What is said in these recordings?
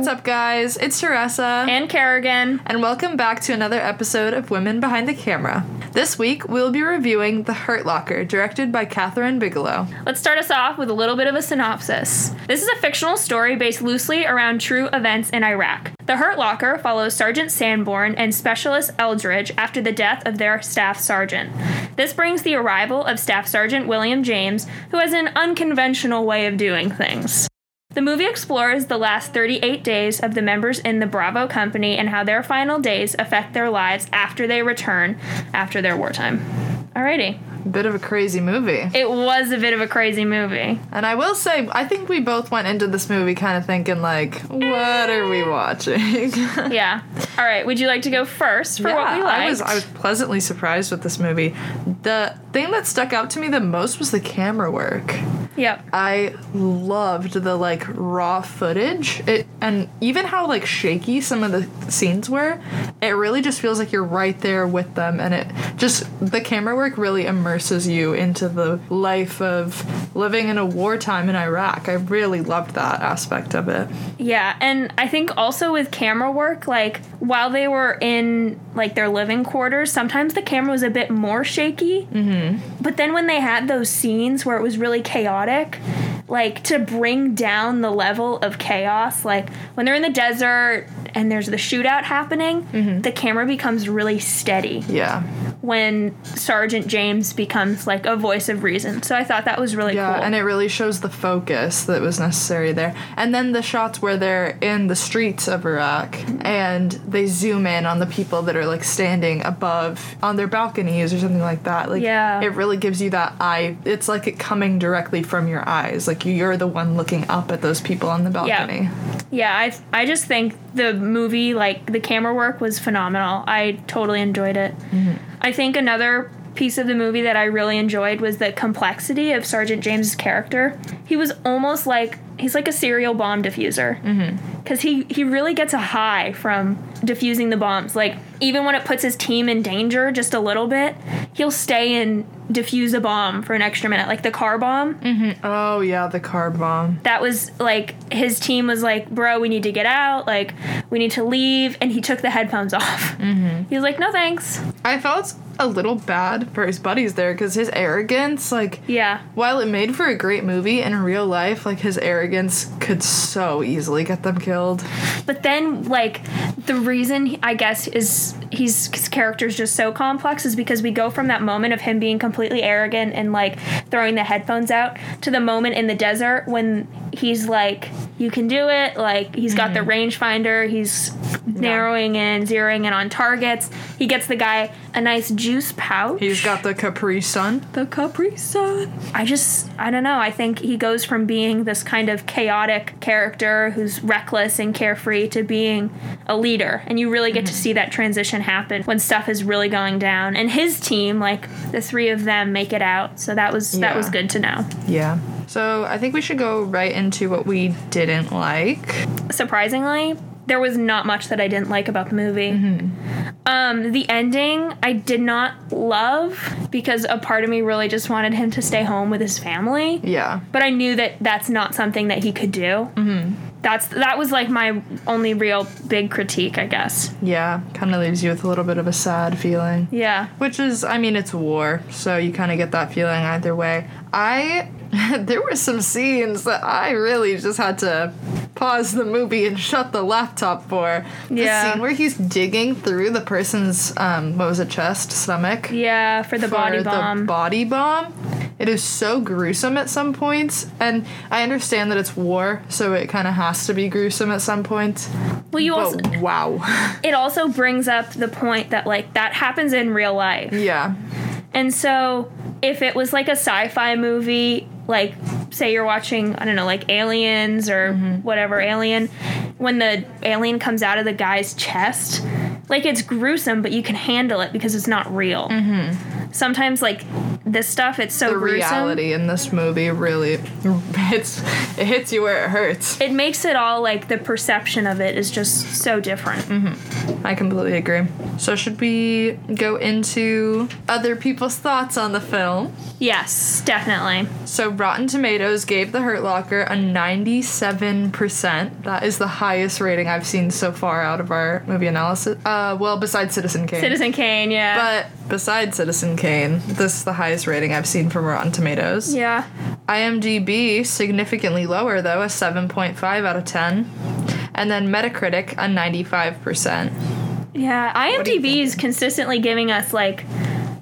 What's up, guys? It's Teresa. And Kerrigan. And welcome back to another episode of Women Behind the Camera. This week, we'll be reviewing The Hurt Locker, directed by Kathryn Bigelow. Let's start us off with a little bit of a synopsis. This is a fictional story based loosely around true events in Iraq. The Hurt Locker follows Sergeant Sanborn and Specialist Eldridge after the death of their staff sergeant. This brings the arrival of Staff Sergeant William James, who has an unconventional way of doing things. The movie explores the last 38 days of the members in the Bravo Company and how their final days affect their lives after they return after their wartime. Alrighty. Bit of a crazy movie. It was a bit of a crazy movie. And I will say, I think we both went into this movie kind of thinking, like, what are we watching? yeah. All right. Would you like to go first for yeah, what we liked? I was, I was pleasantly surprised with this movie. The thing that stuck out to me the most was the camera work. Yep. I loved the like raw footage. It and even how like shaky some of the scenes were. It really just feels like you're right there with them and it just the camera work really immerses you into the life of living in a wartime in Iraq. I really loved that aspect of it. Yeah, and I think also with camera work like while they were in like their living quarters, sometimes the camera was a bit more shaky. Mm-hmm. But then when they had those scenes where it was really chaotic, like to bring down the level of chaos, like when they're in the desert and there's the shootout happening, mm-hmm. the camera becomes really steady. Yeah. When Sergeant James becomes like a voice of reason. So I thought that was really yeah, cool. and it really shows the focus that was necessary there. And then the shots where they're in the streets of Iraq and they zoom in on the people that are like standing above on their balconies or something like that. Like yeah. it really gives you that eye. It's like it coming directly from your eyes. Like you're the one looking up at those people on the balcony. Yeah, yeah I I just think the movie like the camera work was phenomenal. I totally enjoyed it. Mm-hmm. I think another piece of the movie that I really enjoyed was the complexity of Sergeant James's character. He was almost like he's like a serial bomb diffuser because mm-hmm. he he really gets a high from diffusing the bombs. Like even when it puts his team in danger just a little bit, he'll stay and diffuse a bomb for an extra minute, like the car bomb. Mm-hmm. Oh yeah, the car bomb. That was like his team was like, "Bro, we need to get out. Like we need to leave," and he took the headphones off. Mm-hmm. He was like, "No thanks." I felt a little bad for his buddies there because his arrogance, like, yeah, while it made for a great movie in real life, like his arrogance could so easily get them killed. But then, like, the reason I guess is he's his character's just so complex is because we go from that moment of him being completely arrogant and like throwing the headphones out to the moment in the desert when he's like you can do it like he's got mm-hmm. the rangefinder he's yeah. narrowing in zeroing in on targets. He gets the guy a nice juice pouch. He's got the capri sun. The capri sun. I just i don't know. I think he goes from being this kind of chaotic character who's reckless and carefree to being a leader. And you really get mm-hmm. to see that transition happen when stuff is really going down. And his team like the three of them make it out. So that was yeah. that was good to know. Yeah. So I think we should go right into what we didn't like. Surprisingly, there was not much that I didn't like about the movie. Mm-hmm. Um, the ending I did not love because a part of me really just wanted him to stay home with his family. Yeah. But I knew that that's not something that he could do. Mm-hmm. That's that was like my only real big critique, I guess. Yeah, kind of leaves you with a little bit of a sad feeling. Yeah. Which is, I mean, it's war, so you kind of get that feeling either way. I there were some scenes that I really just had to pause the movie and shut the laptop for. The yeah. scene where he's digging through the person's um, what was it, chest, stomach? Yeah, for the for body bomb. The body bomb. It is so gruesome at some points, and I understand that it's war, so it kind of has to be gruesome at some points. Well, you also wow. it also brings up the point that like that happens in real life. Yeah. And so if it was like a sci-fi movie like say you're watching i don't know like aliens or mm-hmm. whatever alien when the alien comes out of the guy's chest like it's gruesome but you can handle it because it's not real mm-hmm. sometimes like this stuff it's so the gruesome. reality in this movie really hits it hits you where it hurts it makes it all like the perception of it is just so different mm-hmm. i completely agree So, should we go into other people's thoughts on the film? Yes, definitely. So, Rotten Tomatoes gave The Hurt Locker a 97%. That is the highest rating I've seen so far out of our movie analysis. Uh, well, besides Citizen Kane. Citizen Kane, yeah. But besides Citizen Kane, this is the highest rating I've seen from Rotten Tomatoes. yeah. IMDb significantly lower though, a 7.5 out of 10. And then Metacritic a 95%. Yeah. IMDb is consistently giving us like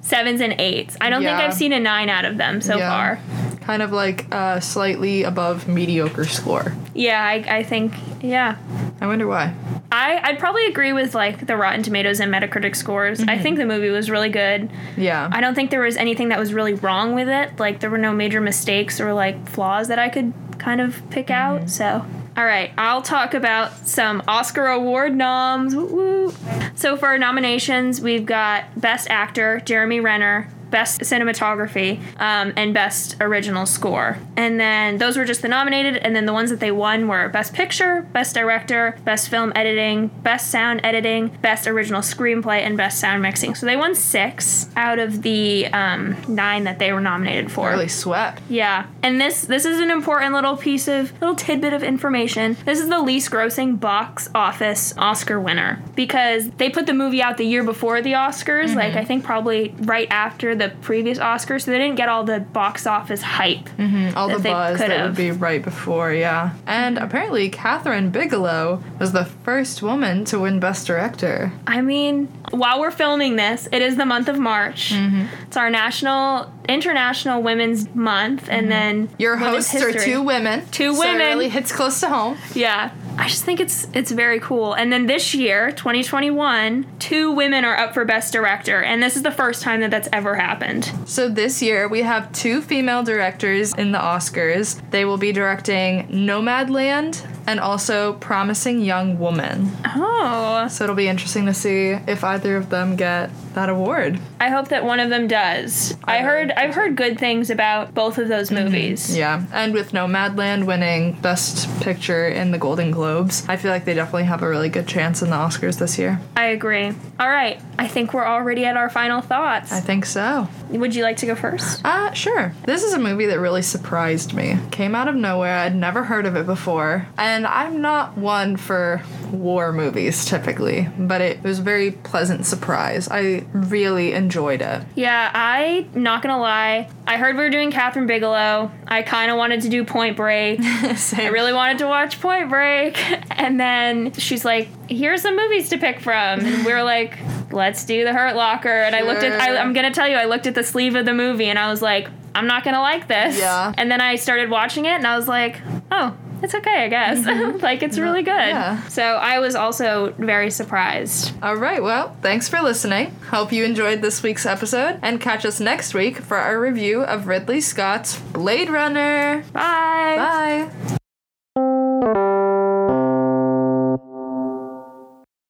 sevens and eights. I don't Yeah. think I've seen a nine out of them so Yeah. far. Kind of like a slightly above mediocre score. Yeah, I, I think, yeah. I wonder why. I, I'd probably agree with like the Rotten Tomatoes and Metacritic scores. I think the movie was really good. Yeah. I don't think there was anything that was really wrong with it. Like there were no major mistakes or like flaws that I could kind of pick Mm-hmm. out. So, all right, I'll talk about some Oscar award noms. Woo woo. So for our nominations, we've got Best Actor Jeremy Renner. Best Cinematography um, and Best Original Score. And then those were just the nominated, and then the ones that they won were Best Picture, Best Director, Best Film Editing, Best Sound Editing, Best Original Screenplay, and Best Sound Mixing. So they won six out of the um, nine that they were nominated for. really swept. Yeah, and this this is an important little piece of little tidbit of information. This is the least grossing box office Oscar winner because they put the movie out the year before the Oscars, like I think probably right after the previous Oscars, so they didn't get all the box office hype. Mm-hmm. All that the they buzz that could've. would be right before, yeah. And apparently, Kathryn Bigelow was the first woman to win Best Director. I mean, while we're filming this, it is the month of March. Mm-hmm. It's our national International Women's Month, and mm-hmm. then Your hosts are two women. Two women. so really hits close to home. Yeah. I just think it's it's very cool. And then this year, 2021, two women are up for best director, and this is the first time that that's ever happened. So this year we have two female directors in the Oscars. They will be directing Nomadland and also Promising Young Woman. Oh, So it'll be interesting to see if either of them get that award. I hope that one of them does. I, I heard I've heard good things about both of those mhm. movies. Yeah, and with Nomadland winning Best Picture in the Golden Globes, I feel like they definitely have a really good chance in the Oscars this year. I agree. All right, I think we're already at our final thoughts. I think so. Would you like to go first? Uh, sure. This is a movie that really surprised me. Came out of nowhere. I'd never heard of it before. And I'm not one for war movies typically, but it was a very pleasant surprise. I really enjoyed it. Yeah, I not gonna lie. I heard we were doing Kathryn Bigelow. I kind of wanted to do Point Break. I really wanted to watch Point Break. And then she's like, here's some movies to pick from. And we're like, let's do The Hurt Locker. And I looked at, I, I'm to tell you, I looked at the sleeve of the movie and I was like, I'm not to like this. Yeah. And then I started watching it and I was like, oh, it's okay, I guess. Mm-hmm. like, it's really good. Yeah. So I was also very surprised. All right, well, thanks for listening. Hope you enjoyed this week's episode and catch us next week for our review of Ridley Scott's Blade Runner. Bye. Bye.